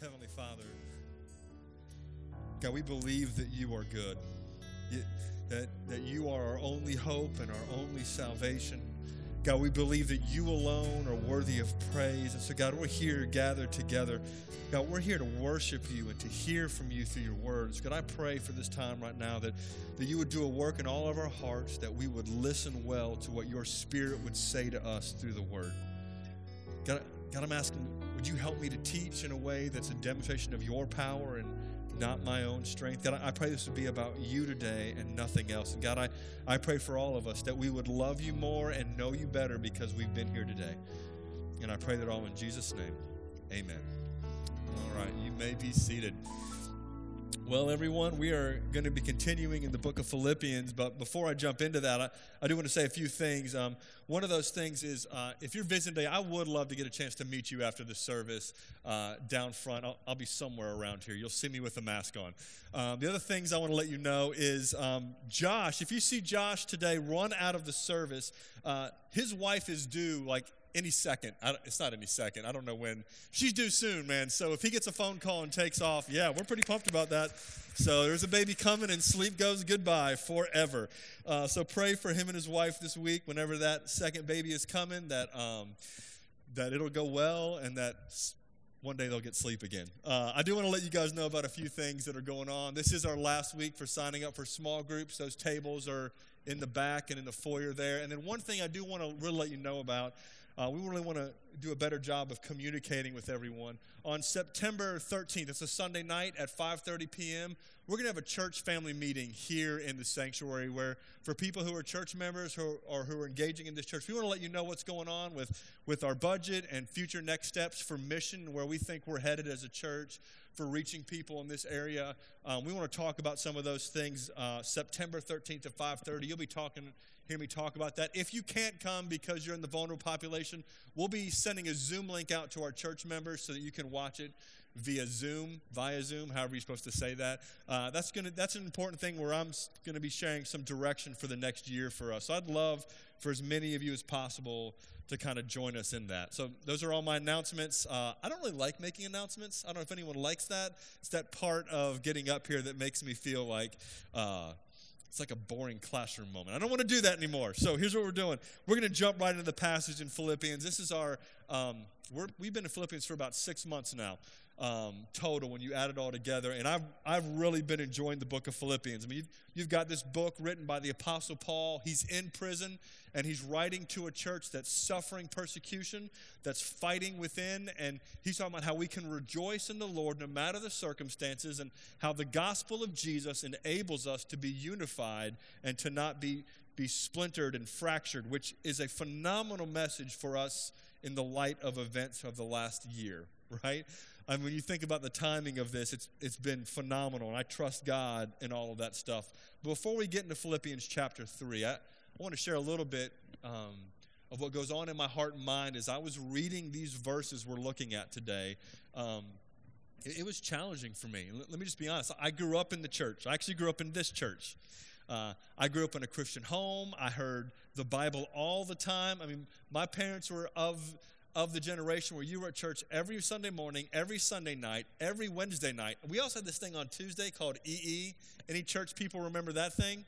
Heavenly Father, God, we believe that you are good, that, that you are our only hope and our only salvation. God, we believe that you alone are worthy of praise. And so, God, we're here gathered together. God, we're here to worship you and to hear from you through your words. God, I pray for this time right now that, that you would do a work in all of our hearts, that we would listen well to what your spirit would say to us through the word. God, God, I'm asking, would you help me to teach in a way that's a demonstration of your power and not my own strength. God, I pray this would be about you today and nothing else. And God, I, I pray for all of us that we would love you more and know you better because we've been here today. And I pray that all in Jesus' name. Amen. All right, you may be seated. Well, everyone, we are going to be continuing in the book of Philippians, but before I jump into that, I, I do want to say a few things. Um, one of those things is uh, if you're visiting today, I would love to get a chance to meet you after the service uh, down front. I'll, I'll, be somewhere around here. You'll see me with a mask on. Um, the other things I want to let you know is um, Josh, if you see Josh today run out of the service, uh, his wife is due like any second. it's not any second. I don't know when. She's due soon, man. So if he gets a phone call and takes off, yeah, we're pretty pumped about that. So there's a baby coming, and sleep goes goodbye forever. Uh, so pray for him and his wife this week, whenever that second baby is coming, that um, that it'll go well, and that one day they'll get sleep again. Uh, I do want to let you guys know about a few things that are going on. This is our last week for signing up for small groups. Those tables are in the back and in the foyer there. And then one thing I do want to really let you know about uh, we really want to do a better job of communicating with everyone. On September 13th, it's a Sunday night at 5:30 p.m. We're going to have a church family meeting here in the sanctuary where for people who are church members who, or who are engaging in this church, we want to let you know what's going on with, with our budget and future next steps for mission, where we think we're headed as a church for reaching people in this area. Um, we want to talk about some of those things uh, September 13th at 5:30. You'll be talking hear me talk about that. If you can't come because you're in the vulnerable population, we'll be sending a Zoom link out to our church members so that you can watch it via Zoom, via Zoom, however you're supposed to say that. Uh, that's gonna that's an important thing where I'm going to be sharing some direction for the next year for us. So I'd love for as many of you as possible to kind of join us in that. So those are all my announcements. Uh, I don't really like making announcements. I don't know if anyone likes that. It's that part of getting up here that makes me feel like uh, it's like a boring classroom moment. I don't want to do that anymore. So here's what we're doing. We're going to jump right into the passage in Philippians. This is our, um, we have been in Philippians for about six months now um, total when you add it all together. And I've, I've really been enjoying the book of Philippians. I mean, you've, you've got this book written by the Apostle Paul. He's in prison and he's writing to a church that's suffering persecution, that's fighting within. And he's talking about how we can rejoice in the Lord no matter the circumstances and how the gospel of Jesus enables us to be unified and to not be, be splintered and fractured, which is a phenomenal message for us in the light of events of the last year, right? I mean, when you think about the timing of this, it's, it's been phenomenal, and I trust God in all of that stuff. Before we get into Philippians chapter 3, I, I want to share a little bit um, of what goes on in my heart and mind as I was reading these verses we're looking at today. Um, it, it, was challenging for me. Let, let, me just be honest. I grew up in the church, I actually grew up in this church. Uh, I grew up in a Christian home. I heard the Bible all the time. I mean, my parents were of of the generation where you were at church every Sunday morning, every Sunday night, every Wednesday night. We also had this thing on Tuesday called EE. Any church people remember that thing?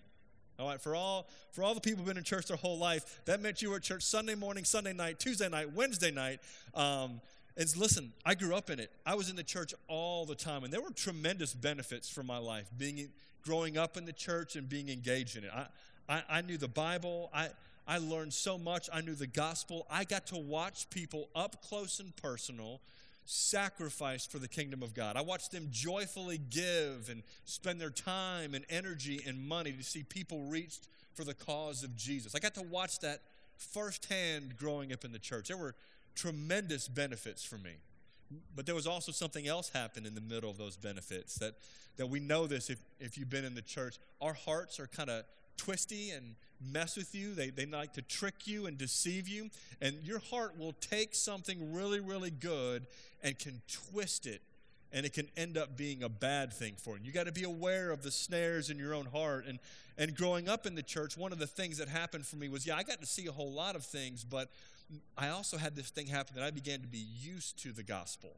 All right, for all for all the people who've been in church their whole life, that meant you were at church Sunday morning, Sunday night, Tuesday night, Wednesday night. Um, and listen, I grew up in it. I was in the church all the time, and there were tremendous benefits for my life being growing up in the church and being engaged in it. I, I, I knew the Bible. I I learned so much. I knew the gospel. I got to watch people up close and personal sacrifice for the kingdom of God. I watched them joyfully give and spend their time and energy and money to see people reached for the cause of Jesus. I got to watch that firsthand growing up in the church. There were tremendous benefits for me. But there was also something else happened in the middle of those benefits that, that we know this if, if you've been in the church. Our hearts are kind of twisty and mess with you. They, they like to trick you and deceive you. And your heart will take something really, really good and can twist it. And it can end up being a bad thing for you. You got to be aware of the snares in your own heart. And, and growing up in the church, one of the things that happened for me was yeah, I got to see a whole lot of things, but I also had this thing happen that I began to be used to the gospel.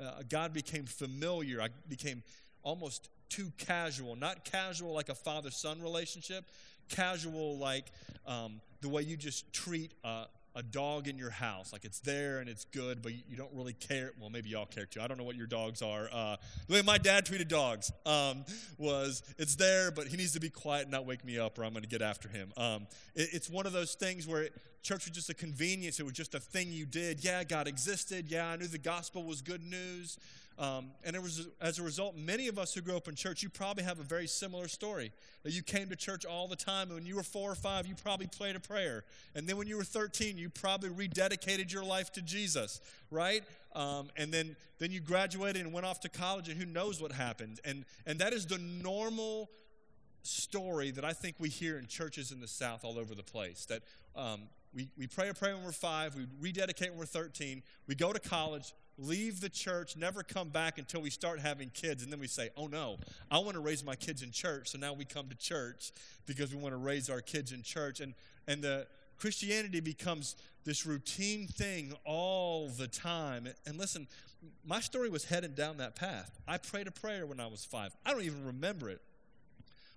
uh, God became familiar. I became almost too casual. Not casual like a father son relationship, casual like um, the way you just treat a, a dog in your house. Like it's there and it's good, but you, don't really care. Well, maybe y'all care too. I don't know what your dogs are. Uh, the way my dad treated dogs um, was it's there, but he needs to be quiet and not wake me up or I'm going to get after him. Um, it, it's one of those things where it, church was just a convenience. It was just a thing you did. Yeah, God existed. Yeah, I knew the gospel was good news. Um, and it was, as a result, many of us who grew up in church, you probably have a very similar story. That you came to church all the time, and when you were four or five, you probably played a prayer. And then when you were 13, you probably rededicated your life to Jesus, right? Um, and then, then you graduated and went off to college, and who knows what happened. And, and that is the normal story that I think we hear in churches in the South all over the place. That um, we, we pray a prayer when we're five, we rededicate when we're 13, we go to college, leave the church, never come back until we start having kids. And then we say, oh no, I want to raise my kids in church. So now we come to church because we want to raise our kids in church. And, and the Christianity becomes this routine thing all the time. And listen, my story was heading down that path. I prayed a prayer when I was five. I don't even remember it.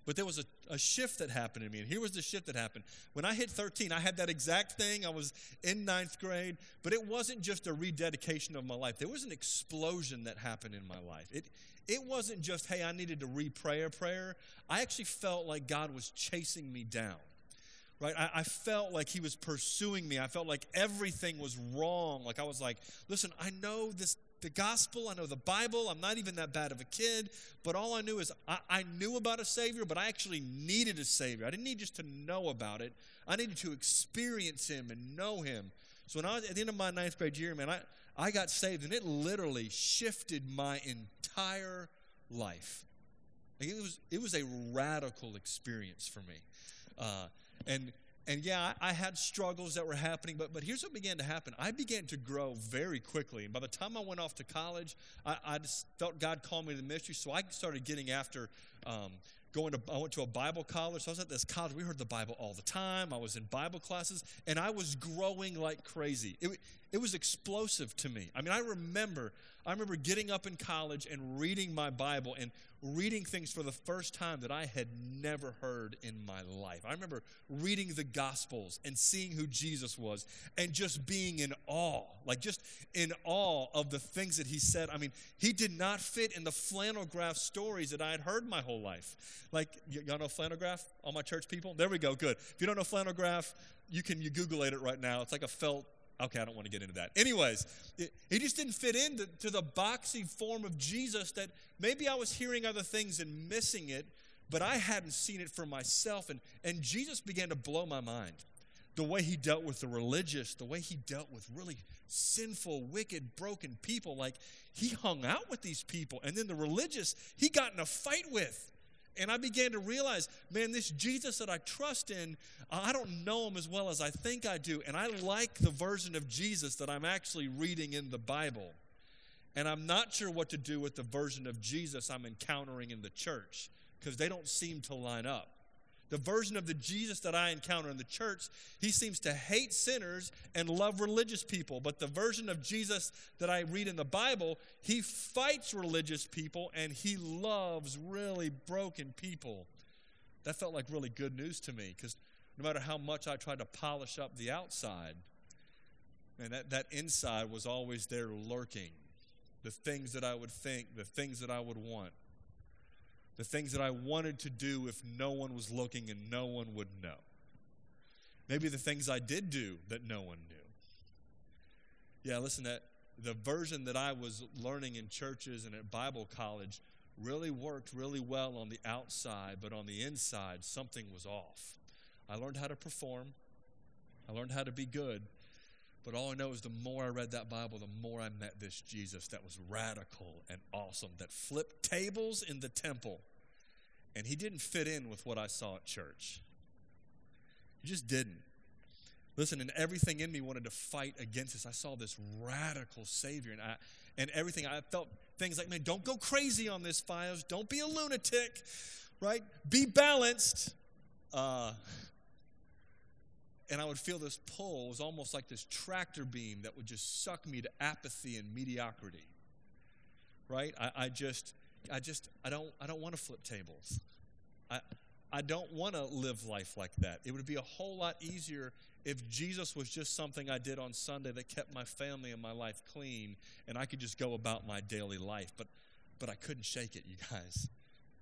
But there was a, a shift that happened in me. And here was the shift that happened. When I hit 13, I had that exact thing. I was in ninth grade, but it wasn't just a rededication of my life. There was an explosion that happened in my life. It, it wasn't just, hey, I needed to re pray a prayer. I actually felt like God was chasing me down right? I, I, felt like he was pursuing me. I felt like everything was wrong. Like I was like, listen, I know this the gospel, I know the Bible, I'm not even that bad of a kid, but all I knew is I, I knew about a Savior, but I actually needed a Savior. I didn't need just to know about it, I needed to experience Him and know Him. So when I was at the end of my ninth grade year, man, I, I got saved, and it literally shifted my entire life. Like it was it was a radical experience for me, uh, and and yeah, I, I, had struggles that were happening, but, but here's what began to happen. I began to grow very quickly. And by the time I went off to college, I, I just felt God called me to the ministry. So I started getting after um, going to, I went to a Bible college. So I was at this college. We heard the Bible all the time. I was in Bible classes, and I was growing like crazy. It, it was explosive to me. I mean, I remember, I remember getting up in college and reading my Bible and reading things for the first time that I had never heard in my life. I remember reading the Gospels and seeing who Jesus was and just being in awe, like just in awe of the things that he said. I mean, he did not fit in the flannel graph stories that I had heard my whole life. Like, y- y'all know flannel graph? All my church people? There we go, good. If you don't know flannel graph, you can you Google it right now. It's like a felt Okay, I don't want to get into that. Anyways, it, it just didn't fit into to the boxy form of Jesus that maybe I was hearing other things and missing it, but I hadn't seen it for myself. And, and Jesus began to blow my mind. The way he dealt with the religious, the way he dealt with really sinful, wicked, broken people. Like he hung out with these people. And then the religious, he got in a fight with. And I began to realize, man, this Jesus that I trust in, I don't know him as well as I think I do. And I like the version of Jesus that I'm actually reading in the Bible. And I'm not sure what to do with the version of Jesus I'm encountering in the church because they don't seem to line up. The version of the Jesus that I encounter in the church, he seems to hate sinners and love religious people. But the version of Jesus that I read in the Bible, he fights religious people and he loves really broken people. That felt like really good news to me because no matter how much I tried to polish up the outside, and that, that inside was always there lurking. The things that I would think, the things that I would want the things that I wanted to do if no one was looking and no one would know. Maybe the things I did do that no one knew. Yeah, listen, that the version that I was learning in churches and at Bible college really worked really well on the outside, but on the inside, something was off. I learned how to perform, I learned how to be good, but all I know is the more I read that Bible, the more I met this Jesus that was radical and awesome, that flipped tables in the temple. And he didn't fit in with what I saw at church. He just didn't. Listen, and everything in me wanted to fight against this. I saw this radical Savior, and I, and everything. I felt things like, man, don't go crazy on this, Fayez. Don't be a lunatic, right? Be balanced. Uh, and I would feel this pull. It was almost like this tractor beam that would just suck me to apathy and mediocrity. right? I, I just, I just, I don't, I don't want to flip tables. I, I don't want to live life like that. It would be a whole lot easier if Jesus was just something I did on Sunday that kept my family and my life clean and I could just go about my daily life. But, but I couldn't shake it, you guys.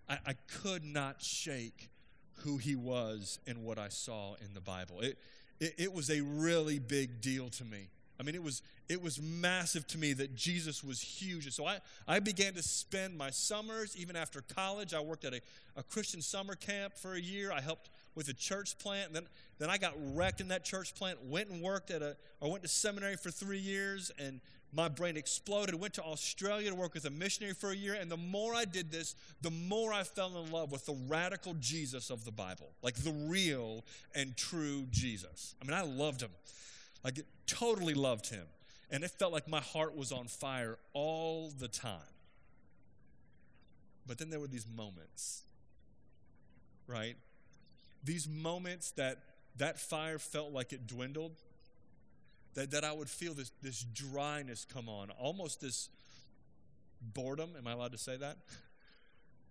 I, I could not shake who he was and what I saw in the Bible. It, it, it was a really big deal to me. I mean, it was it was massive to me that Jesus was huge. And so I, I began to spend my summers, even after college. I worked at a, a Christian summer camp for a year. I helped with a church plant. And then, then I got wrecked in that church plant, went and worked at a, I went to seminary for three years, and my brain exploded. Went to Australia to work with a missionary for a year. And the more I did this, the more I fell in love with the radical Jesus of the Bible, like the real and true Jesus. I mean, I loved him. Like, totally loved him. And it felt like my heart was on fire all the time. But then there were these moments, right? These moments that that fire felt like it dwindled, that, that I would feel this, this dryness come on, almost this boredom. Am I allowed to say that?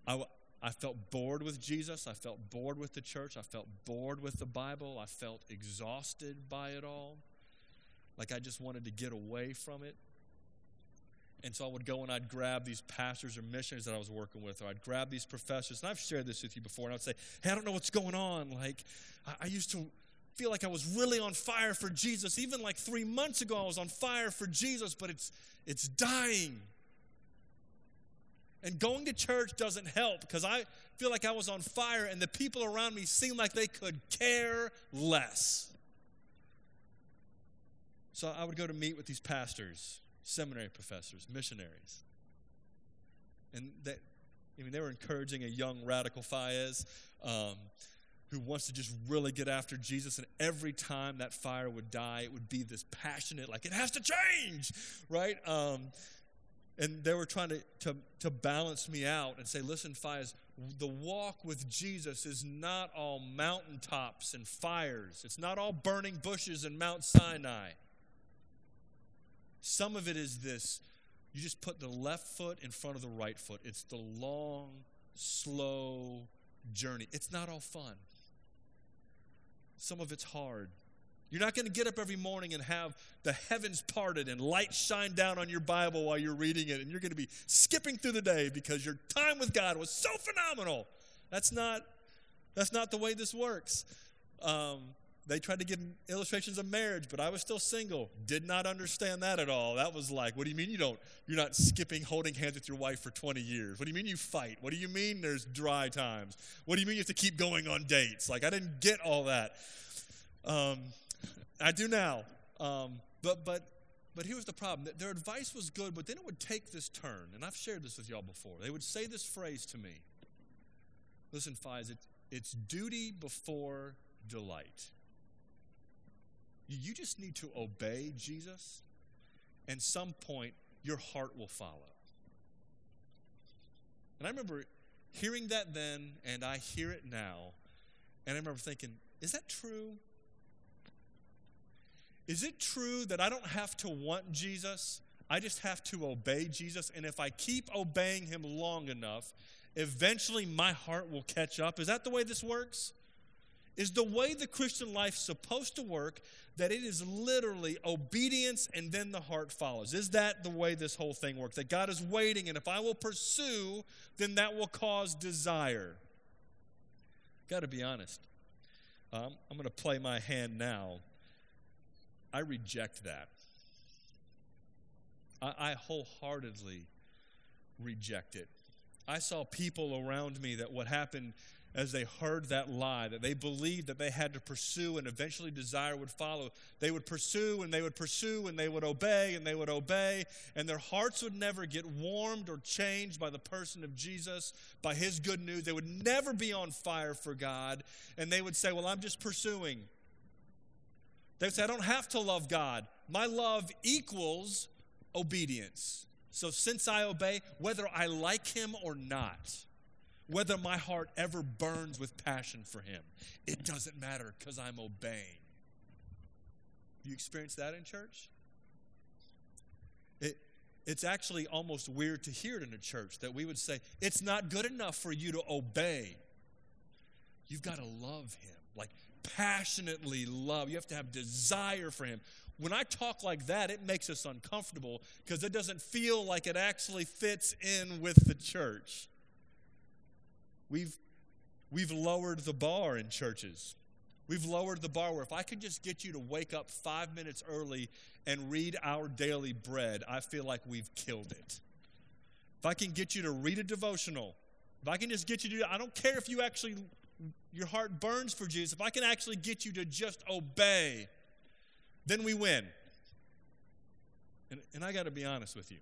I, I felt bored with Jesus. I felt bored with the church. I felt bored with the Bible. I felt exhausted by it all like I just wanted to get away from it. And so I would go and I'd grab these pastors or missionaries that I was working with, or I'd grab these professors. And I've shared this with you before, and I would say, Hey, I don't know what's going on. Like, I, I used to feel like I was really on fire for Jesus. Even like three months ago, I was on fire for Jesus, but it's, it's dying. And going to church doesn't help because I feel like I was on fire, and the people around me seemed like they could care less. So I would go to meet with these pastors, seminary professors, missionaries. And that, I mean, they were encouraging a young radical Fayez um, who wants to just really get after Jesus. And every time that fire would die, it would be this passionate, like, it has to change, right? Um, and they were trying to, to, to balance me out and say, listen, Fayez, the walk with Jesus is not all mountaintops and fires. It's not all burning bushes and Mount Sinai. Some of it is this you just put the left foot in front of the right foot. It's the long, slow journey. It's not all fun. Some of it's hard. You're not going to get up every morning and have the heavens parted and light shine down on your Bible while you're reading it, and you're going to be skipping through the day because your time with God was so phenomenal. That's not, that's not the way this works. Um, they tried to give illustrations of marriage, but I was still single. Did not understand that at all. That was like, what do you mean you don't, you're not skipping holding hands with your wife for 20 years? What do you mean you fight? What do you mean there's dry times? What do you mean you have to keep going on dates? Like, I didn't get all that. Um, I do now. Um, but, but, but here's the problem. Their advice was good, but then it would take this turn. And I've shared this with y'all before. They would say this phrase to me. Listen, Fayez, it, it's duty before delight. You just need to obey Jesus, and some point your heart will follow. And I remember hearing that then, and I hear it now, and I remember thinking, is that true? Is it true that I don't have to want Jesus? I just have to obey Jesus, and if I keep obeying him long enough, eventually my heart will catch up. Is that the way this works? Is the way the Christian life supposed to work that it is literally obedience and then the heart follows? Is that the way this whole thing works? That God is waiting, and if I will pursue, then that will cause desire. Got to be honest. Um, I'm going to play my hand now. I reject that. I, I wholeheartedly reject it. I saw people around me that what happened as they heard that lie, that they believed that they had to pursue and eventually desire would follow. They would pursue and they would pursue and they would obey and they would obey, and their hearts would never get warmed or changed by the person of Jesus, by his good news. They would never be on fire for God, and they would say, Well, I'm just pursuing. They would say, I don't have to love God. My love equals obedience. So since I obey, whether I like him or not, whether my heart ever burns with passion for Him. It doesn't matter because I'm obeying. You experience that in church? It, it's actually almost weird to hear it in a church that we would say, it's not good enough for you to obey. You've got to love him, like passionately love. You have to have desire for him. When I talk like that, it makes us uncomfortable because it doesn't feel like it actually fits in with the church. We've, we've lowered the bar in churches. We've lowered the bar where if I could just get you to wake up five minutes early and read our daily bread, I feel like we've killed it. If I can get you to read a devotional, if I can just get you to, I don't care if you actually, your heart burns for Jesus, if I can actually get you to just obey, then we win. And, and I got to be honest with you.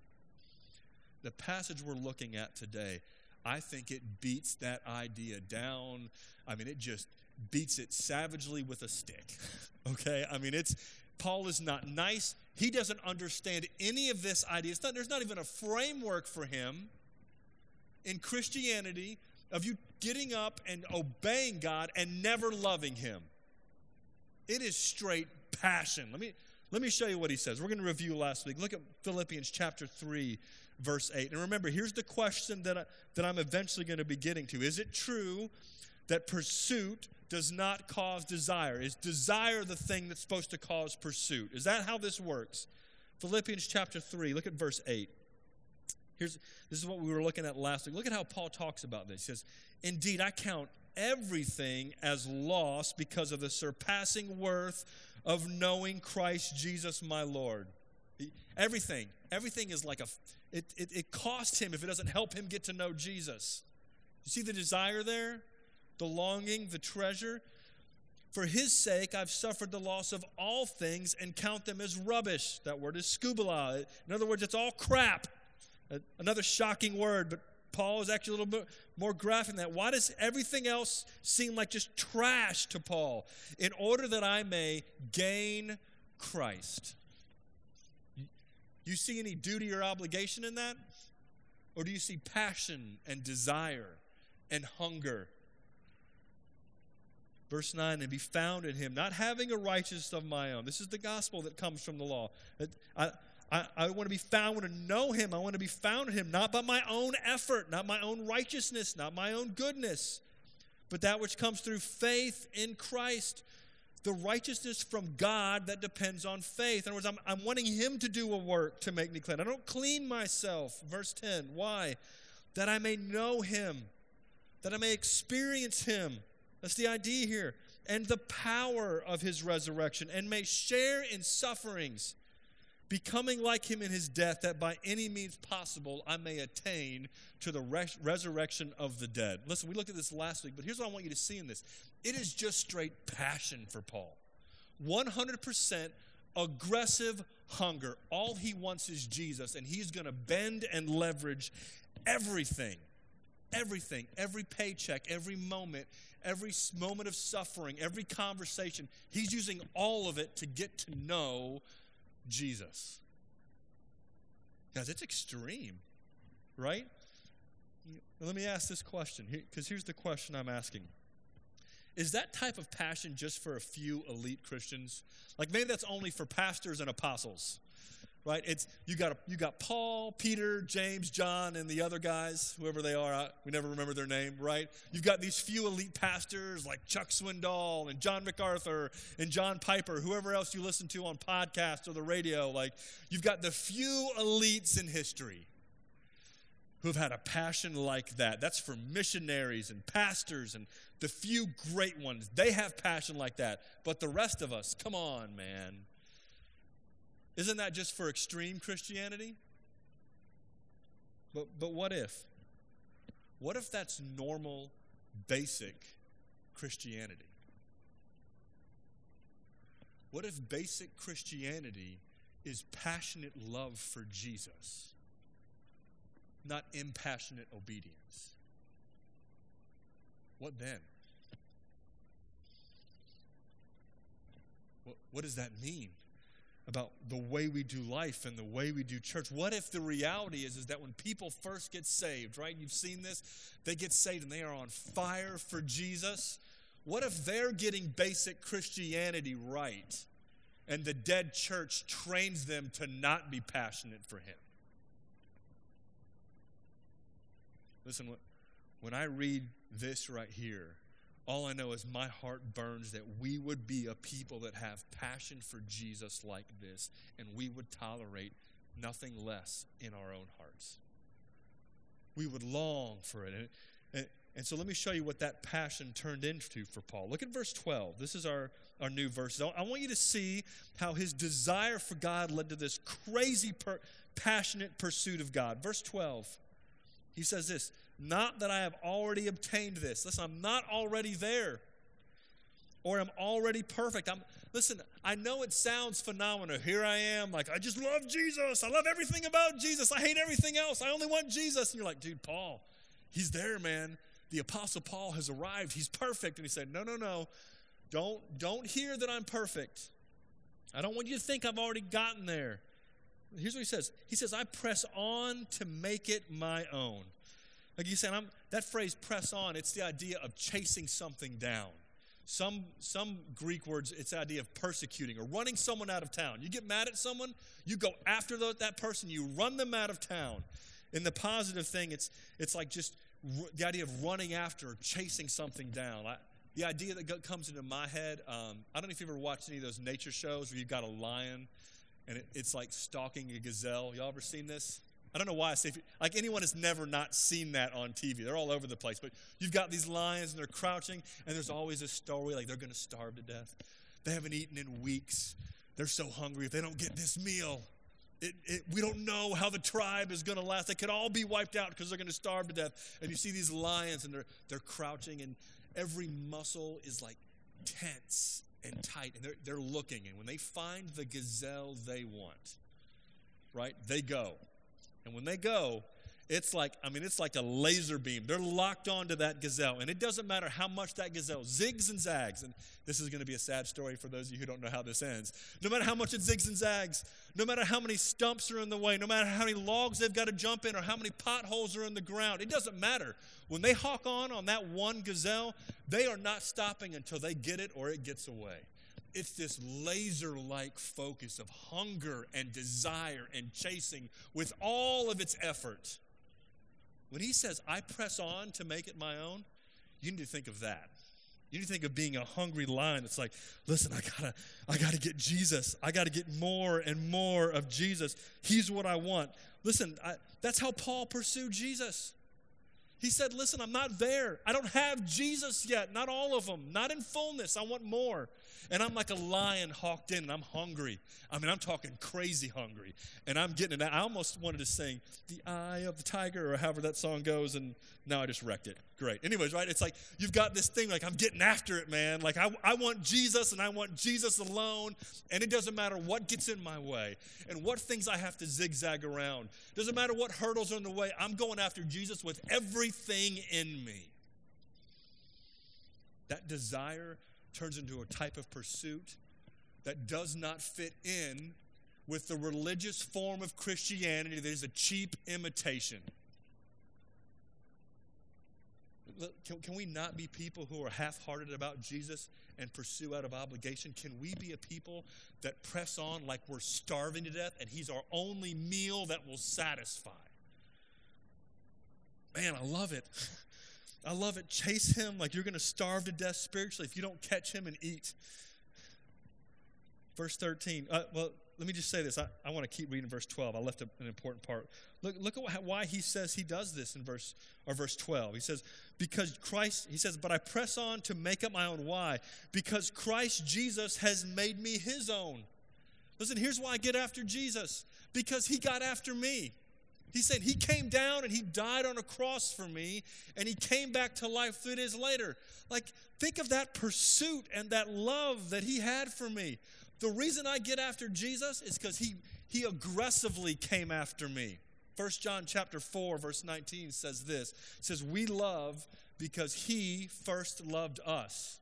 The passage we're looking at today, I think it beats that idea down. I mean, it just beats it savagely with a stick. okay? I mean, it's Paul is not nice. He doesn't understand any of this idea. Not, there's not even a framework for him in Christianity of you getting up and obeying God and never loving him. It is straight passion. Let me let me show you what he says. We're going to review last week. Look at Philippians chapter 3 verse 8. And remember, here's the question that I, that I'm eventually going to be getting to. Is it true that pursuit does not cause desire. Is desire the thing that's supposed to cause pursuit? Is that how this works? Philippians chapter 3, look at verse 8. Here's, this is what we were looking at last week. Look at how Paul talks about this. He says, Indeed, I count everything as loss because of the surpassing worth of knowing Christ Jesus my Lord. Everything, everything is like a, it, it, it costs him if it doesn't help him get to know Jesus. You see the desire there? the longing, the treasure. For his sake, I've suffered the loss of all things and count them as rubbish. That word is skubala. In other words, it's all crap. Another shocking word, but Paul is actually a little bit more graphic than that. Why does everything else seem like just trash to Paul? In order that I may gain Christ. You see any duty or obligation in that? Or do you see passion and desire and hunger Verse 9, and be found in him, not having a righteousness of my own. This is the gospel that comes from the law. I, I, I want to be found, I want to know him. I want to be found in him, not by my own effort, not my own righteousness, not my own goodness, but that which comes through faith in Christ. The righteousness from God that depends on faith. In other words, I'm, I'm wanting him to do a work to make me clean. I don't clean myself. Verse 10. Why? That I may know him, that I may experience him that's the idea here. And the power of his resurrection, and may share in sufferings, becoming like him in his death, that by any means possible I may attain to the res- resurrection of the dead. Listen, we looked at this last week, but here's what I want you to see in this it is just straight passion for Paul 100% aggressive hunger. All he wants is Jesus, and he's going to bend and leverage everything everything, every paycheck, every moment, every moment of suffering, every conversation. He's using all of it to get to know Jesus. Guys, it's extreme, right? Let me ask this question, because here's the question I'm asking. Is that type of passion just for a few elite Christians? Like maybe that's only for pastors and apostles right? It's you got you got Paul, Peter, James, John, and the other guys, whoever they are. I, we never remember their name, right? You've got these few elite pastors like Chuck Swindoll and John MacArthur and John Piper, whoever else you listen to on podcasts or the radio. Like you've got the few elites in history who've had a passion like that. That's for missionaries and pastors and the few great ones. They have passion like that. But the rest of us, come on, man. Isn't that just for extreme Christianity? But, but what if? What if that's normal, basic Christianity? What if basic Christianity is passionate love for Jesus, not impassionate obedience? What then? What, what does that mean? about the way we do life and the way we do church. What if the reality is, is that when people first get saved, right? You've seen this, they get saved and they are on fire for Jesus. What if they're getting basic Christianity right and the dead church trains them to not be passionate for Him? Listen, when I read this right here, all I know is my heart burns that we would be a people that have passion for Jesus like this, and we would tolerate nothing less in our own hearts. We would long for it. And, and, and, so let me show you what that passion turned into for Paul. Look at verse 12. This is our, our new verse. I want you to see how his desire for God led to this crazy, per, passionate pursuit of God. Verse 12, he says this not that I have already obtained this. Listen, I'm not already there. Or I'm already perfect. I'm listen, I know it sounds phenomenal. Here I am, like I just love Jesus. I love everything about Jesus. I hate everything else. I only want Jesus. And you're like, dude, Paul, he's there, man. The apostle Paul has arrived. He's perfect. And he said, No, no, no. Don't don't hear that I'm perfect. I don't want you to think I've already gotten there. Here's what he says. He says, I press on to make it my own. Like you said, I'm, that phrase press on, it's the idea of chasing something down. Some, some Greek words, it's the idea of persecuting or running someone out of town. You get mad at someone, you go after the, that person, you run them out of town. In the positive thing, it's, it's like just r- the idea of running after, chasing something down. I, the idea that comes into my head, um, I don't know if you've ever watched any of those nature shows where you've got a lion and it, it's like stalking a gazelle. Y'all ever seen this? I don't know why I say, like anyone has never not seen that on TV. They're all over the place. But you've got these lions and they're crouching, and there's always a story like they're going to starve to death. They haven't eaten in weeks. They're so hungry. If they don't get this meal, it, it, we don't know how the tribe is going to last. They could all be wiped out because they're going to starve to death. And you see these lions, and they're, they're crouching, and every muscle is like tense and tight, and they're, they're looking. And when they find the gazelle they want, right, they go. And when they go, it's like, I mean, it's like a laser beam. They're locked onto that gazelle. And it doesn't matter how much that gazelle zigs and zags. And this is going to be a sad story for those of you who don't know how this ends. No matter how much it zigs and zags, no matter how many stumps are in the way, no matter how many logs they've got to jump in or how many potholes are in the ground, it doesn't matter. When they hawk on on that one gazelle, they are not stopping until they get it or it gets away it's this laser like focus of hunger and desire and chasing with all of its effort. When he says, I press on to make it my own, you need to think of that. You need to think of being a hungry lion that's like, listen, I gotta, I gotta get Jesus. I gotta get more and more of Jesus. He's what I want. Listen, I, that's how Paul pursued Jesus. He said, Listen, I'm not there. I don't have Jesus yet. Not all of them. Not in fullness. I want more. And I'm like a lion hawked in and I'm hungry. I mean, I'm talking crazy hungry. And I'm getting it. I almost wanted to sing The Eye of the Tiger or however that song goes. And now I just wrecked it. Great. Anyways, right? It's like you've got this thing like I'm getting after it, man. Like I, I want Jesus and I want Jesus alone. And it doesn't matter what gets in my way and what things I have to zigzag around. Doesn't matter what hurdles are in the way. I'm going after Jesus with everything in me. That desire turns into a type of pursuit that does not fit in with the religious form of Christianity that is a cheap imitation. Can, can we not be people who are half hearted about Jesus and pursue out of obligation? Can we be a people that press on like we're starving to death and He's our only meal that will satisfy? Man, I love it. I love it. Chase him like you're going to starve to death spiritually if you don't catch him and eat. Verse 13. Uh, well, let me just say this. I, I want to keep reading verse 12. I left a, an important part. Look, look at why he says he does this in verse or verse 12. He says, Because Christ, he says, but I press on to make up my own. Why? Because Christ Jesus has made me his own. Listen, here's why I get after Jesus. Because he got after me. He said he came down and he died on a cross for me, and he came back to life three days later. Like, think of that pursuit and that love that he had for me. The reason I get after Jesus is because he, he aggressively came after me. 1 John chapter 4, verse 19 says this. It says, We love because he first loved us.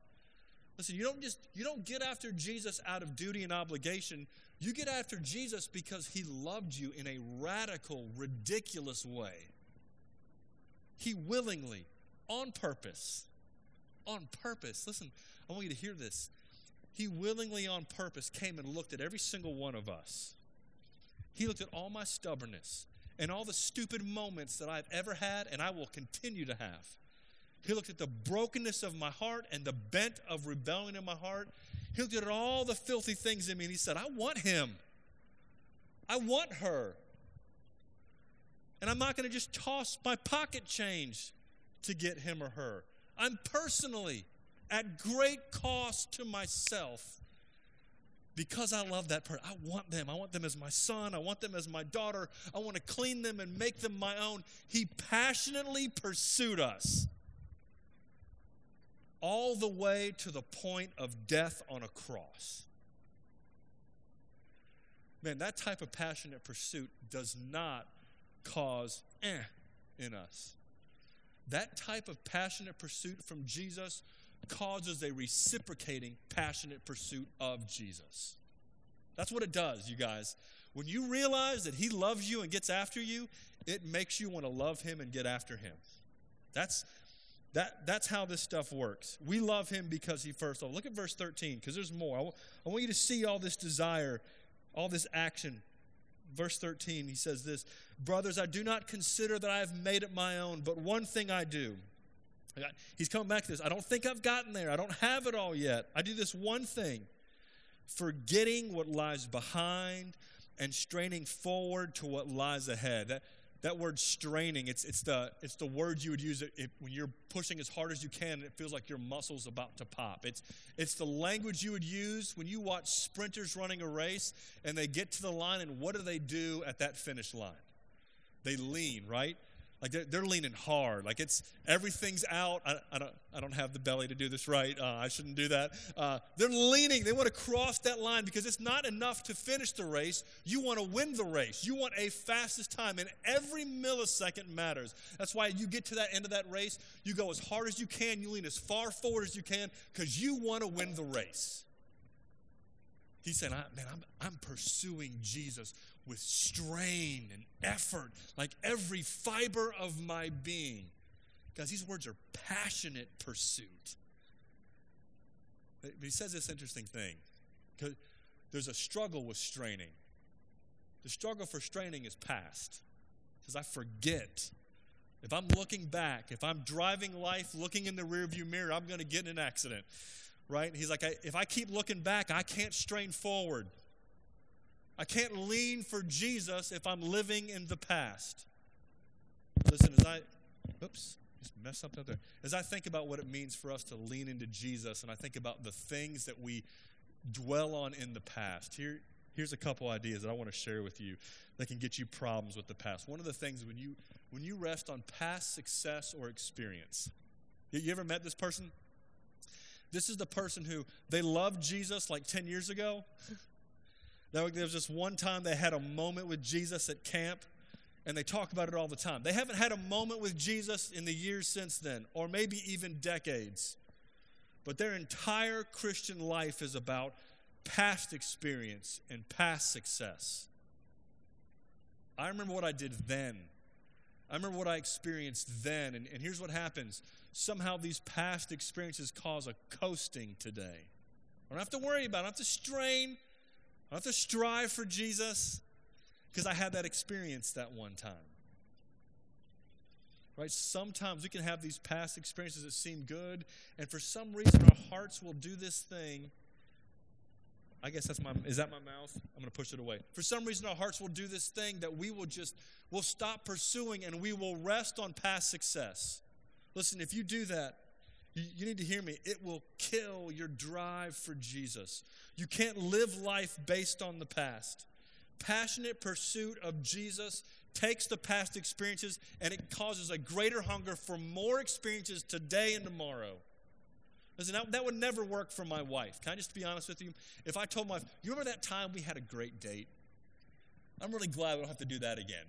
Listen, you don't just you don't get after Jesus out of duty and obligation. You get after Jesus because he loved you in a radical, ridiculous way. He willingly, on purpose, on purpose, listen, I want you to hear this. He willingly, on purpose, came and looked at every single one of us. He looked at all my stubbornness and all the stupid moments that I've ever had and I will continue to have. He looked at the brokenness of my heart and the bent of rebellion in my heart. He looked at all the filthy things in me and he said, I want him. I want her. And I'm not going to just toss my pocket change to get him or her. I'm personally, at great cost to myself, because I love that person. I want them. I want them as my son. I want them as my daughter. I want to clean them and make them my own. He passionately pursued us all the way to the point of death on a cross. Man, that type of passionate pursuit does not cause eh in us. That type of passionate pursuit from Jesus causes a reciprocating passionate pursuit of Jesus. That's what it does, you guys. When you realize that He loves you and gets after you, it makes you want to love Him and get after Him. That's that, that's how this stuff works. We love him because he first loved. Look at verse 13, because there's more. I, w- I want you to see all this desire, all this action. Verse 13, he says this Brothers, I do not consider that I have made it my own, but one thing I do. He's coming back to this. I don't think I've gotten there. I don't have it all yet. I do this one thing forgetting what lies behind and straining forward to what lies ahead. That, that word straining, it's, it's, the, it's the word you would use if, when you're pushing as hard as you can and it feels like your muscle's about to pop. It's, it's the language you would use when you watch sprinters running a race and they get to the line, and what do they do at that finish line? They lean, right? Like they're, they're leaning hard. Like it's everything's out. I, I, don't, I don't have the belly to do this right. Uh, I shouldn't do that. Uh, they're leaning. They want to cross that line because it's not enough to finish the race. You want to win the race. You want a fastest time, and every millisecond matters. That's why you get to that end of that race, you go as hard as you can, you lean as far forward as you can because you want to win the race. He said, Man, I'm, I'm pursuing Jesus with strain and effort, like every fiber of my being. Guys, these words are passionate pursuit. But he says this interesting thing because there's a struggle with straining. The struggle for straining is past because I forget. If I'm looking back, if I'm driving life looking in the rearview mirror, I'm going to get in an accident, right? He's like, if I keep looking back, I can't strain forward. I can't lean for Jesus if I'm living in the past. Listen, as I, oops, just mess up there. As I think about what it means for us to lean into Jesus and I think about the things that we dwell on in the past, here, here's a couple ideas that I want to share with you that can get you problems with the past. One of the things when you when you rest on past success or experience, you ever met this person? This is the person who they loved Jesus like 10 years ago. There was just one time they had a moment with Jesus at camp, and they talk about it all the time. They haven't had a moment with Jesus in the years since then, or maybe even decades. But their entire Christian life is about past experience and past success. I remember what I did then. I remember what I experienced then. And, and here's what happens somehow these past experiences cause a coasting today. I don't have to worry about it, I don't have to strain I don't have to strive for Jesus because I had that experience that one time. Right? Sometimes we can have these past experiences that seem good, and for some reason our hearts will do this thing. I guess that's my is that my mouth? I'm going to push it away. For some reason our hearts will do this thing that we will just will stop pursuing and we will rest on past success. Listen, if you do that, you, you need to hear me. It will kill your drive for Jesus. You can't live life based on the past. Passionate pursuit of Jesus takes the past experiences and it causes a greater hunger for more experiences today and tomorrow. Listen, that, that would never work for my wife. Can I just be honest with you? If I told my wife, you remember that time we had a great date? I'm really glad we don't have to do that again.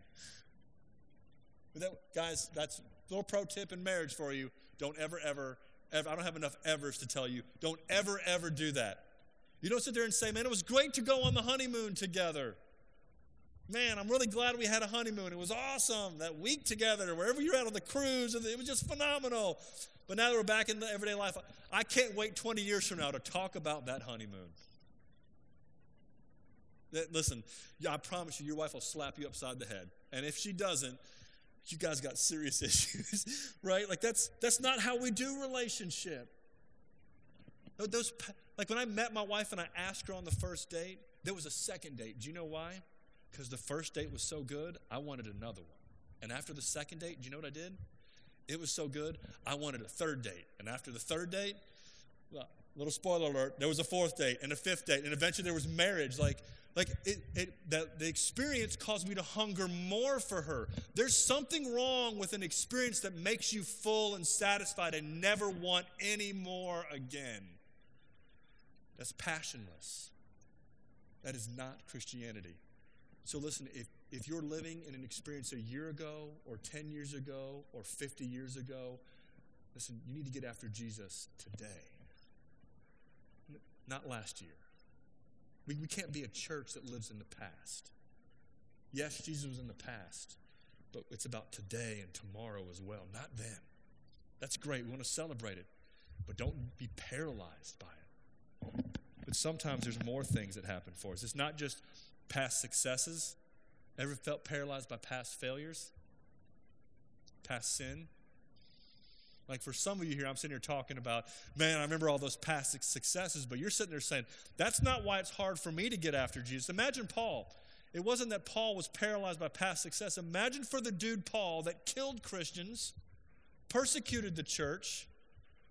That, guys, that's a little pro tip in marriage for you. Don't ever, ever ever, I don't have enough evers to tell you. Don't ever, ever do that. You don't sit there and say, man, it was great to go on the honeymoon together. Man, I'm really glad we had a honeymoon. It was awesome. That week together, wherever you're at on the cruise, it was just phenomenal. But now that we're back in the everyday life, I can't wait 20 years from now to talk about that honeymoon. Listen, I promise you, your wife will slap you upside the head. And if she doesn't, you guys got serious issues, right? Like that's that's not how we do relationship. Those like when I met my wife and I asked her on the first date, there was a second date. Do you know why? Because the first date was so good, I wanted another one. And after the second date, do you know what I did? It was so good, I wanted a third date. And after the third date, well, little spoiler alert, there was a fourth date and a fifth date, and eventually there was marriage. Like, like it, it, that the experience caused me to hunger more for her. There's something wrong with an experience that makes you full and satisfied and never want any more again. That's passionless. That is not Christianity. So listen, if, if you're living in an experience a year ago or 10 years ago or 50 years ago, listen, you need to get after Jesus today, not last year. We, we can't be a church that lives in the past. Yes, Jesus was in the past, but it's about today and tomorrow as well, not then. That's great. We want to celebrate it, but don't be paralyzed by it. But sometimes there's more things that happen for us. It's not just past successes. Ever felt paralyzed by past failures? Past sin? Like for some of you here, I'm sitting here talking about, man, I remember all those past successes, but you're sitting there saying, that's not why it's hard for me to get after Jesus. Imagine Paul. It wasn't that Paul was paralyzed by past success. Imagine for the dude Paul that killed Christians, persecuted the church,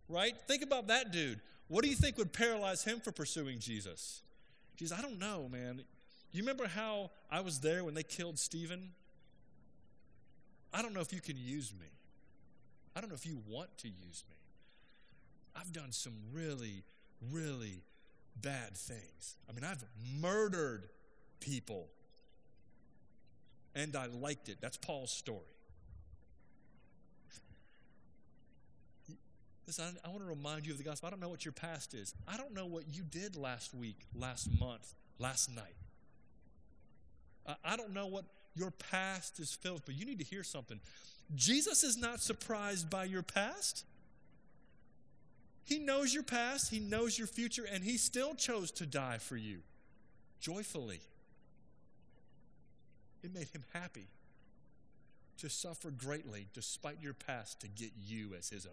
right? Think about that dude. What do you think would paralyze him for pursuing Jesus? Jesus, I don't know, man. You remember how I was there when they killed Stephen? I don't know if you can use me. I don't know if you want to use me. I've done some really, really bad things. I mean, I've murdered people, and I liked it. That's Paul's story. Listen, I, I want to remind you of the gospel. I don't know what your past is. I don't know what you did last week, last month, last night. I don't know what your past is filled with, but you need to hear something. Jesus is not surprised by your past. He knows your past, He knows your future, and He still chose to die for you joyfully. It made Him happy to suffer greatly despite your past to get you as His own.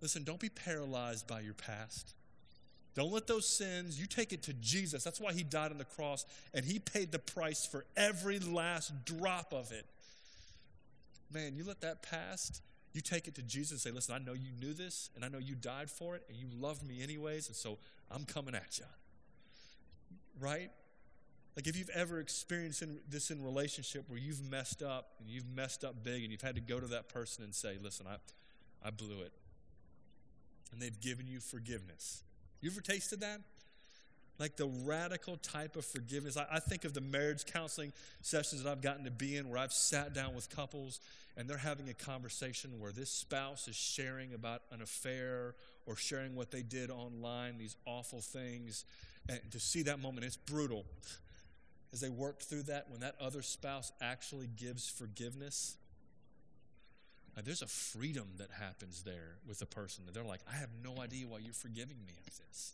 Listen, don't be paralyzed by your past. Don't let those sins, you take it to Jesus. That's why he died on the cross and he paid the price for every last drop of it. Man, you let that past, you take it to Jesus and say, Listen, I know you knew this and I know you died for it and you loved me anyways, and so I'm coming at you. Right? Like if you've ever experienced in, this in relationship where you've messed up and you've messed up big and you've had to go to that person and say, Listen, I, I blew it. And they've given you forgiveness you ever tasted that? Like the radical type of forgiveness. I, I, think of the marriage counseling sessions that I've gotten to be in where I've sat down with couples and they're having a conversation where this spouse is sharing about an affair or sharing what they did online, these awful things. And to see that moment, it's brutal. As they work through that, when that other spouse actually gives forgiveness, there's a freedom that happens there with a person that they're like, I have no idea why you're forgiving me of this.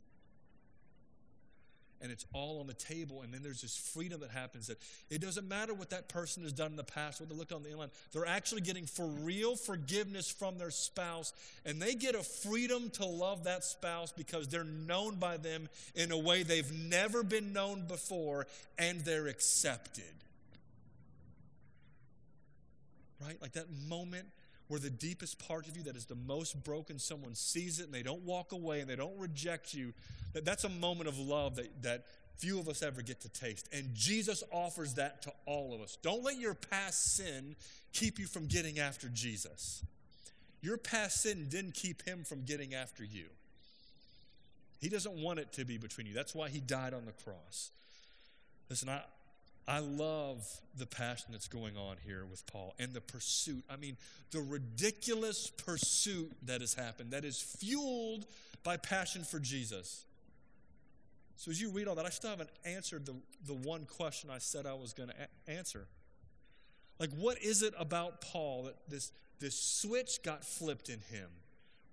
And it's all on the table, and then there's this freedom that happens that it doesn't matter what that person has done in the past, what they looked on the inland. They're actually getting for real forgiveness from their spouse, and they get a freedom to love that spouse because they're known by them in a way they've never been known before, and they're accepted. Right? Like that moment where the deepest part of you that is the most broken, someone sees it and they don't walk away and they don't reject you, that that's a moment of love that, that few of us ever get to taste. And Jesus offers that to all of us. Don't let your past sin keep you from getting after Jesus. Your past sin didn't keep him from getting after you. He doesn't want it to be between you. That's why he died on the cross. Listen, I, I love the passion that's going on here with Paul and the pursuit. I mean, the ridiculous pursuit that has happened that is fueled by passion for Jesus. So, as you read all that, I still haven't answered the, the one question I said I was going to a- answer. Like, what is it about Paul that this, this switch got flipped in him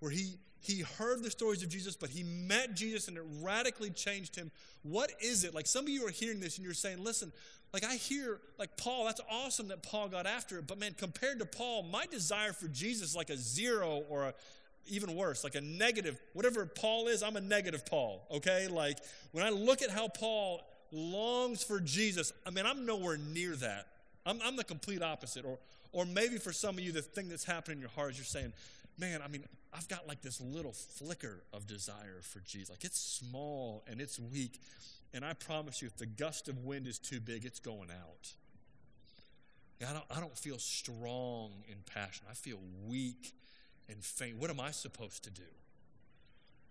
where he he heard the stories of Jesus, but he met Jesus and it radically changed him. What is it? Like some of you are hearing this and you're saying, listen, like I hear, like Paul, that's awesome that Paul got after it, but man, compared to Paul, my desire for Jesus like a zero or a, even worse, like a negative, whatever Paul is, I'm a negative Paul, okay? Like when I look at how Paul longs for Jesus, I mean, I'm nowhere near that. I'm, I'm the complete opposite. Or, or maybe for some of you, the thing that's happening in your heart is you're saying, man, I mean, I've got like this little flicker of desire for Jesus. Like it's small and it's weak. And I promise you, if the gust of wind is too big, it's going out. I don't, I don't feel strong in passion. I feel weak and faint. What am I supposed to do?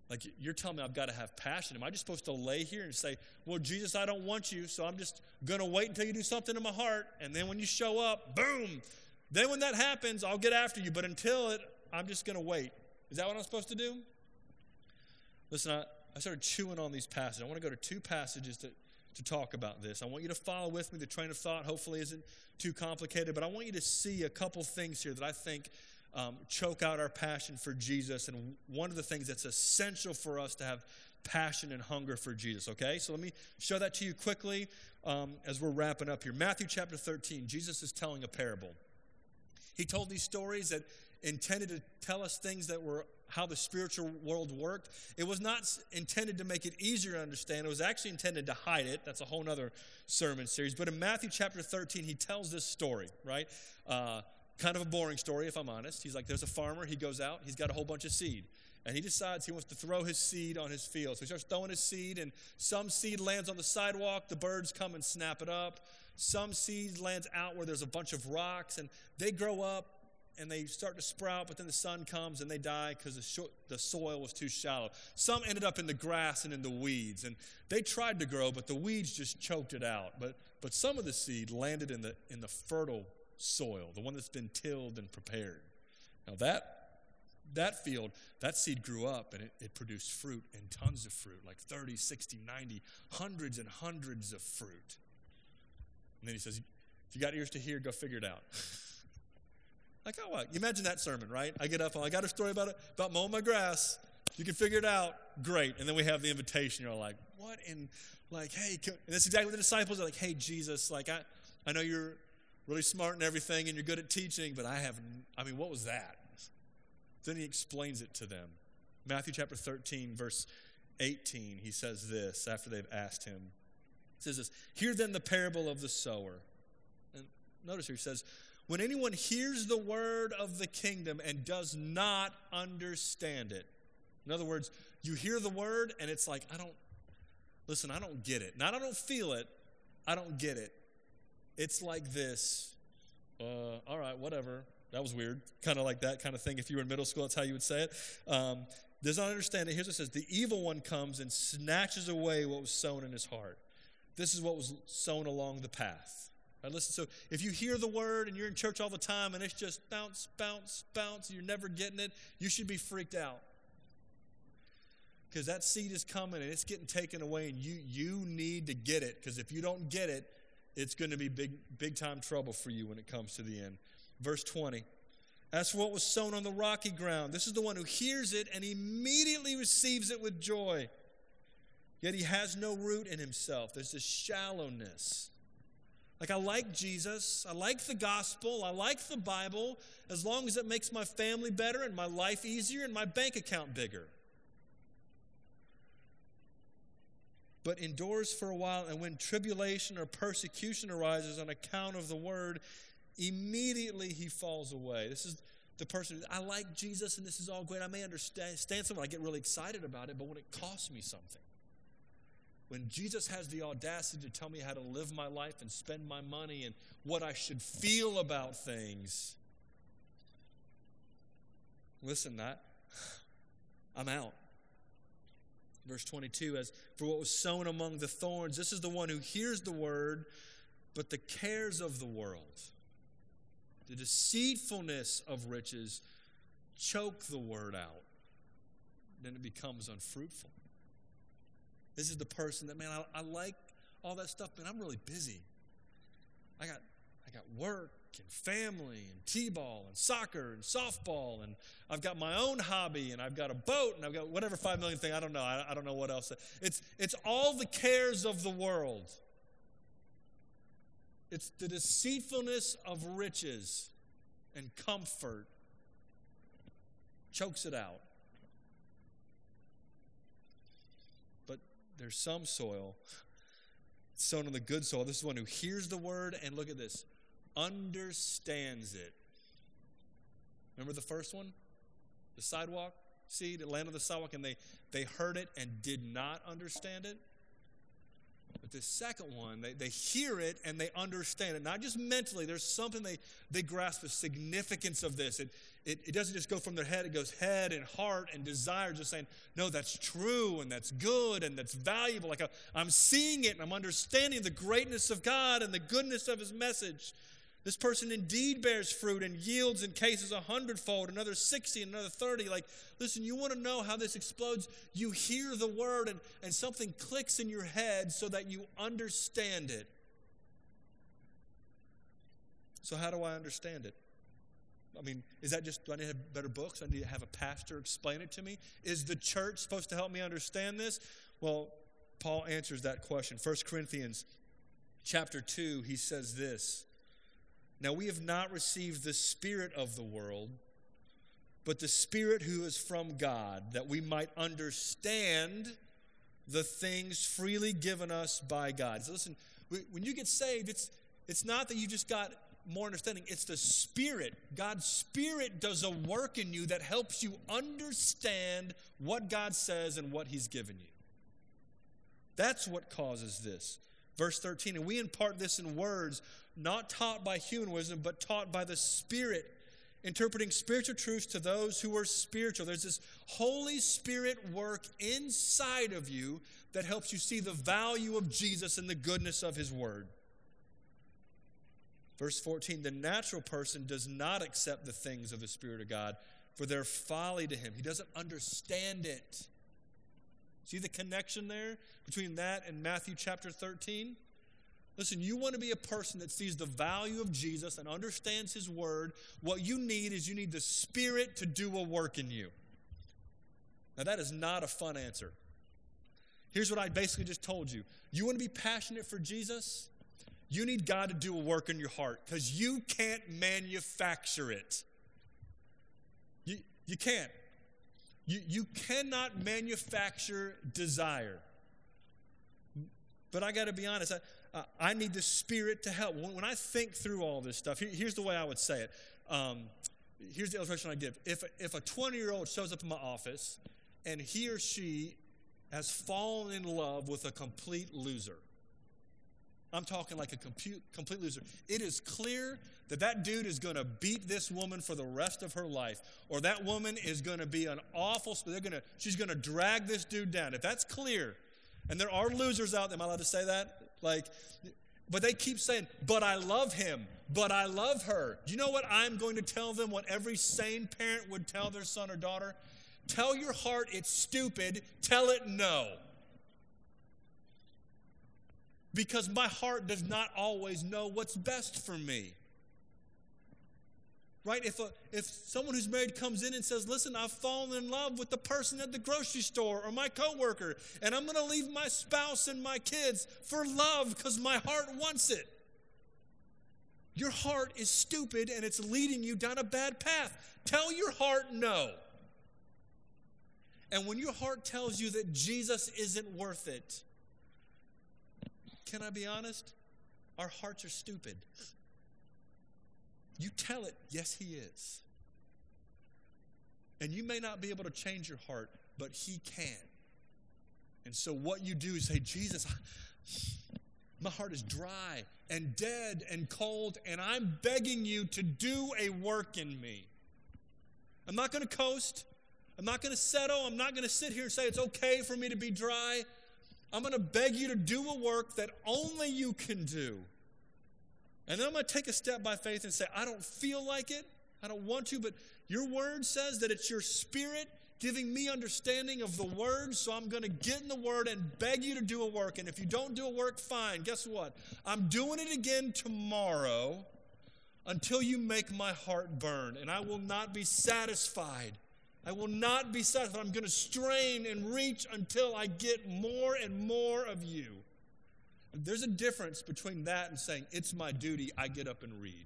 Like you're telling me I've got to have passion. Am I just supposed to lay here and say, Well, Jesus, I don't want you, so I'm just going to wait until you do something in my heart. And then when you show up, boom. Then when that happens, I'll get after you. But until it, I'm just going to wait. Is that what I'm supposed to do? Listen, I, I started chewing on these passages. I want to go to two passages to, to talk about this. I want you to follow with me. The train of thought hopefully isn't too complicated, but I want you to see a couple things here that I think um, choke out our passion for Jesus. And one of the things that's essential for us to have passion and hunger for Jesus, okay? So let me show that to you quickly um, as we're wrapping up here. Matthew chapter 13, Jesus is telling a parable. He told these stories that intended to tell us things that were how the spiritual world worked. It was not intended to make it easier to understand. It was actually intended to hide it. That's a whole other sermon series. But in Matthew chapter 13, he tells this story, right? Uh, kind of a boring story, if I'm honest. He's like, there's a farmer. He goes out. He's got a whole bunch of seed. And he decides he wants to throw his seed on his field. So he starts throwing his seed, and some seed lands on the sidewalk. The birds come and snap it up. Some seed lands out where there's a bunch of rocks, and they grow up and they start to sprout, but then the sun comes and they die because the, the soil was too shallow. Some ended up in the grass and in the weeds, and they tried to grow, but the weeds just choked it out. But, but some of the seed landed in the, in the fertile soil, the one that's been tilled and prepared. Now, that, that field, that seed grew up and it, it produced fruit and tons of fruit, like 30, 60, 90, hundreds and hundreds of fruit. And then he says, If you got ears to hear, go figure it out. like, oh, what? You imagine that sermon, right? I get up, I got a story about it, about mowing my grass. You can figure it out. Great. And then we have the invitation. You're like, what in, like, hey, and that's exactly what the disciples are like, hey, Jesus, like, I, I know you're really smart and everything and you're good at teaching, but I have, I mean, what was that? Then he explains it to them. Matthew chapter 13, verse 18, he says this after they've asked him. He says this Hear then the parable of the sower. And notice here he says, When anyone hears the word of the kingdom and does not understand it. In other words, you hear the word and it's like, I don't, listen, I don't get it. Not I don't feel it, I don't get it. It's like this. Uh, all right, whatever. That was weird. Kind of like that kind of thing. If you were in middle school, that's how you would say it. Um, does not understand it. Here's what it says The evil one comes and snatches away what was sown in his heart. This is what was sown along the path. Right, listen, so if you hear the word and you're in church all the time and it's just bounce, bounce, bounce, you're never getting it, you should be freaked out. Because that seed is coming and it's getting taken away, and you, you need to get it. Because if you don't get it, it's going to be big, big time trouble for you when it comes to the end. Verse 20. As for what was sown on the rocky ground, this is the one who hears it and immediately receives it with joy. Yet he has no root in himself. There's this shallowness. Like, I like Jesus. I like the gospel. I like the Bible as long as it makes my family better and my life easier and my bank account bigger. but endures for a while, and when tribulation or persecution arises on account of the word, immediately he falls away. This is the person, I like Jesus and this is all great. I may understand something, I get really excited about it, but when it costs me something, when Jesus has the audacity to tell me how to live my life and spend my money and what I should feel about things, listen, that I'm out. Verse 22 as for what was sown among the thorns, this is the one who hears the word, but the cares of the world, the deceitfulness of riches, choke the word out. Then it becomes unfruitful. This is the person that, man, I, I like all that stuff, but I'm really busy. I got, I got work and family and t-ball and soccer and softball and I've got my own hobby and I've got a boat and I've got whatever five million thing. I don't know. I, I don't know what else. It's it's all the cares of the world. It's the deceitfulness of riches and comfort chokes it out. But there's some soil sown on the good soil. This is one who hears the word and look at this, understands it. Remember the first one? The sidewalk seed, it landed on the sidewalk and they, they heard it and did not understand it. But the second one, they, they hear it and they understand it. Not just mentally, there's something they, they grasp the significance of this. It, it, it doesn't just go from their head, it goes head and heart and desire, just saying, no, that's true and that's good and that's valuable. Like I'm seeing it and I'm understanding the greatness of God and the goodness of His message. This person indeed bears fruit and yields in cases a hundredfold, another 60, another 30. Like, listen, you want to know how this explodes? You hear the word and, and something clicks in your head so that you understand it. So, how do I understand it? I mean, is that just, do I need to have better books? I need to have a pastor explain it to me? Is the church supposed to help me understand this? Well, Paul answers that question. 1 Corinthians chapter 2, he says this. Now, we have not received the Spirit of the world, but the Spirit who is from God, that we might understand the things freely given us by God. So, listen, when you get saved, it's, it's not that you just got more understanding, it's the Spirit. God's Spirit does a work in you that helps you understand what God says and what He's given you. That's what causes this. Verse 13, and we impart this in words not taught by human wisdom, but taught by the Spirit, interpreting spiritual truths to those who are spiritual. There's this Holy Spirit work inside of you that helps you see the value of Jesus and the goodness of His Word. Verse 14 the natural person does not accept the things of the Spirit of God, for they're folly to him. He doesn't understand it. See the connection there between that and Matthew chapter 13? Listen, you want to be a person that sees the value of Jesus and understands his word. What you need is you need the Spirit to do a work in you. Now, that is not a fun answer. Here's what I basically just told you. You want to be passionate for Jesus? You need God to do a work in your heart because you can't manufacture it. You, you can't. You, you cannot manufacture desire. But I got to be honest, I, I need the Spirit to help. When, when I think through all this stuff, here, here's the way I would say it. Um, here's the illustration I give. If, if a 20 year old shows up in my office and he or she has fallen in love with a complete loser, I'm talking like a complete, complete loser. It is clear that that dude is going to beat this woman for the rest of her life, or that woman is going to be an awful. They're going to. She's going to drag this dude down. If that's clear, and there are losers out there. Am I allowed to say that? Like, but they keep saying, "But I love him. But I love her." You know what I'm going to tell them? What every sane parent would tell their son or daughter? Tell your heart it's stupid. Tell it no because my heart does not always know what's best for me. Right? If, a, if someone who's married comes in and says, Listen, I've fallen in love with the person at the grocery store or my coworker, and I'm going to leave my spouse and my kids for love because my heart wants it. Your heart is stupid and it's leading you down a bad path. Tell your heart no. And when your heart tells you that Jesus isn't worth it, can I be honest? Our hearts are stupid. You tell it, yes, He is. And you may not be able to change your heart, but He can. And so what you do is say, Jesus, my heart is dry and dead and cold, and I'm begging you to do a work in me. I'm not going to coast. I'm not going to settle. I'm not going to sit here and say it's okay for me to be dry. I'm going to beg you to do a work that only you can do. And then I'm going to take a step by faith and say, I don't feel like it. I don't want to, but your word says that it's your spirit giving me understanding of the word. So I'm going to get in the word and beg you to do a work. And if you don't do a work, fine. Guess what? I'm doing it again tomorrow. until you make my heart burn, and I will not be satisfied. I will not be satisfied. I'm going to strain and reach until I get more and more of you. There's a difference between that and saying, It's my duty, I get up and read.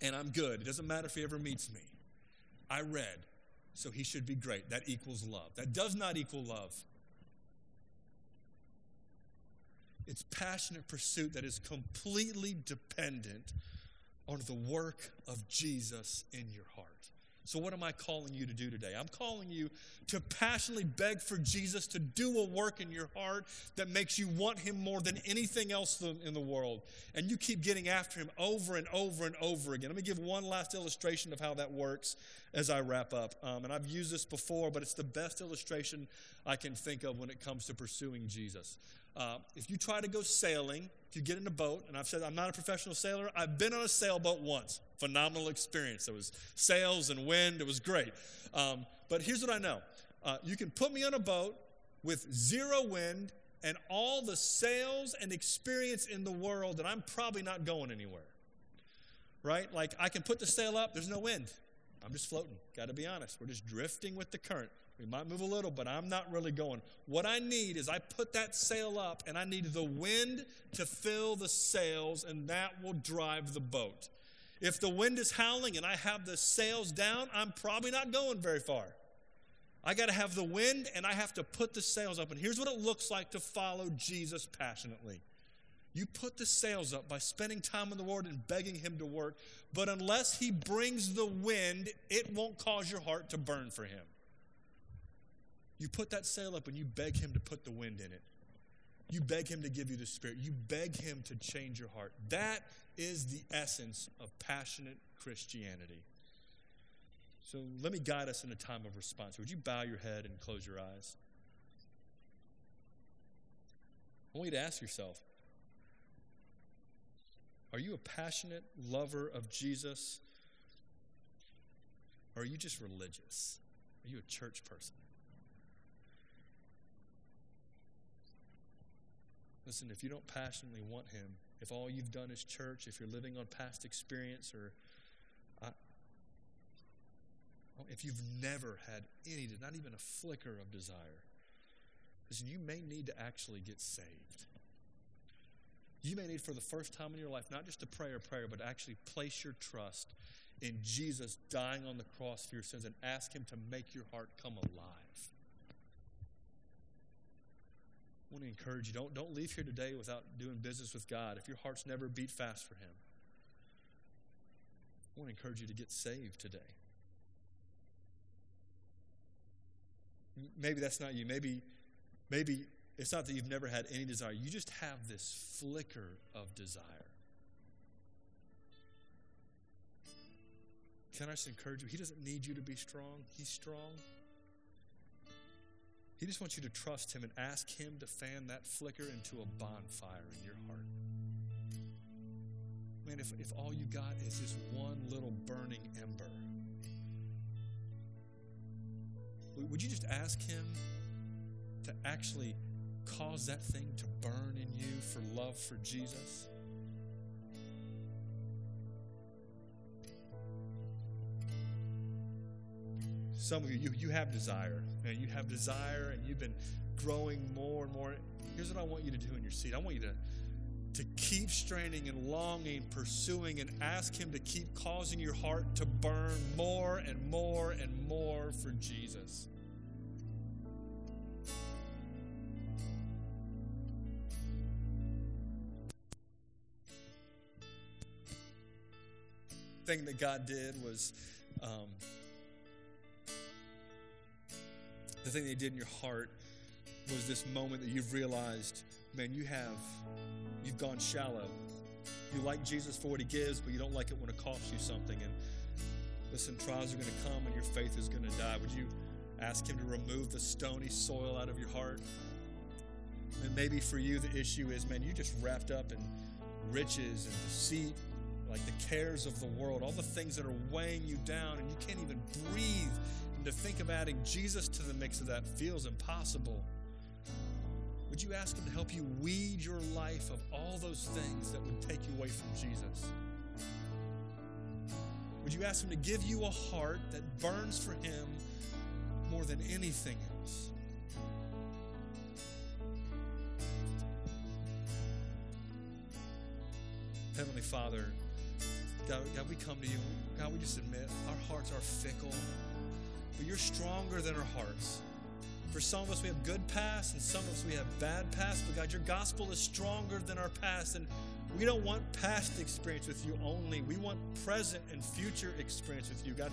And I'm good. It doesn't matter if he ever meets me. I read, so he should be great. That equals love. That does not equal love. It's passionate pursuit that is completely dependent on the work of Jesus in your heart. So, what am I calling you to do today? I'm calling you to passionately beg for Jesus to do a work in your heart that makes you want Him more than anything else in the world. And you keep getting after Him over and over and over again. Let me give one last illustration of how that works as I wrap up. Um, and I've used this before, but it's the best illustration I can think of when it comes to pursuing Jesus. Uh, if you try to go sailing, if you get in a boat, and I've said I'm not a professional sailor, I've been on a sailboat once. Phenomenal experience. There was sails and wind, it was great. Um, but here's what I know uh, you can put me on a boat with zero wind and all the sails and experience in the world, and I'm probably not going anywhere. Right? Like I can put the sail up, there's no wind. I'm just floating. Got to be honest. We're just drifting with the current. We might move a little, but I'm not really going. What I need is I put that sail up and I need the wind to fill the sails, and that will drive the boat. If the wind is howling and I have the sails down, I'm probably not going very far. I got to have the wind and I have to put the sails up. And here's what it looks like to follow Jesus passionately. You put the sails up by spending time in the Lord and begging Him to work, but unless He brings the wind, it won't cause your heart to burn for Him. You put that sail up and you beg Him to put the wind in it. You beg Him to give you the Spirit. You beg Him to change your heart. That is the essence of passionate Christianity. So let me guide us in a time of response. Would you bow your head and close your eyes? I want you to ask yourself Are you a passionate lover of Jesus? Or are you just religious? Are you a church person? Listen, if you don't passionately want Him, if all you've done is church, if you're living on past experience, or I, oh, if you've never had any, not even a flicker of desire, listen, you may need to actually get saved. You may need for the first time in your life not just to pray a prayer, but actually place your trust in Jesus dying on the cross for your sins and ask Him to make your heart come alive. I want to encourage you don't, don't leave here today without doing business with God if your heart's never beat fast for Him. I want to encourage you to get saved today. Maybe that's not you. Maybe, maybe it's not that you've never had any desire. You just have this flicker of desire. Can I just encourage you? He doesn't need you to be strong. He's strong. He just wants you to trust Him and ask Him to fan that flicker into a bonfire in your heart. Man, if, if all you got is this one little burning ember, would you just ask Him to actually cause that thing to burn in you for love for Jesus? Some of you, you, you have desire. Man, you have desire and you've been growing more and more. Here's what I want you to do in your seat. I want you to, to keep straining and longing, pursuing, and ask Him to keep causing your heart to burn more and more and more for Jesus. Thing that God did was um, the thing they did in your heart was this moment that you've realized, man, you have, you've gone shallow. You like Jesus for what he gives, but you don't like it when it costs you something. And listen, trials are going to come and your faith is going to die. Would you ask him to remove the stony soil out of your heart? And maybe for you, the issue is, man, you just wrapped up in riches and deceit, like the cares of the world, all the things that are weighing you down, and you can't even breathe and to think of adding Jesus to the mix of that feels impossible. Would you ask Him to help you weed your life of all those things that would take you away from Jesus? Would you ask Him to give you a heart that burns for Him more than anything else? Heavenly Father, God, God, we come to you. God, we just admit our hearts are fickle, you're stronger than our hearts. For some of us, we have good past, and some of us, we have bad past. But God, your gospel is stronger than our past. And we don't want past experience with you only. We want present and future experience with you. God,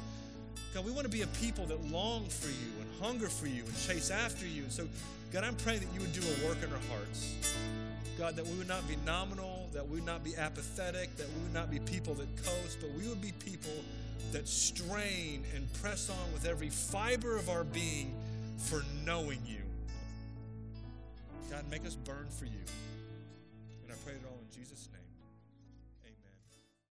God, we want to be a people that long for you and hunger for you and chase after you. And so, God, I'm praying that you would do a work in our hearts. God, that we would not be nominal, that we would not be apathetic, that we would not be people that coast, but we would be people that strain and press on with every fiber of our being for knowing you. God, make us burn for you. And I pray it all in Jesus' name.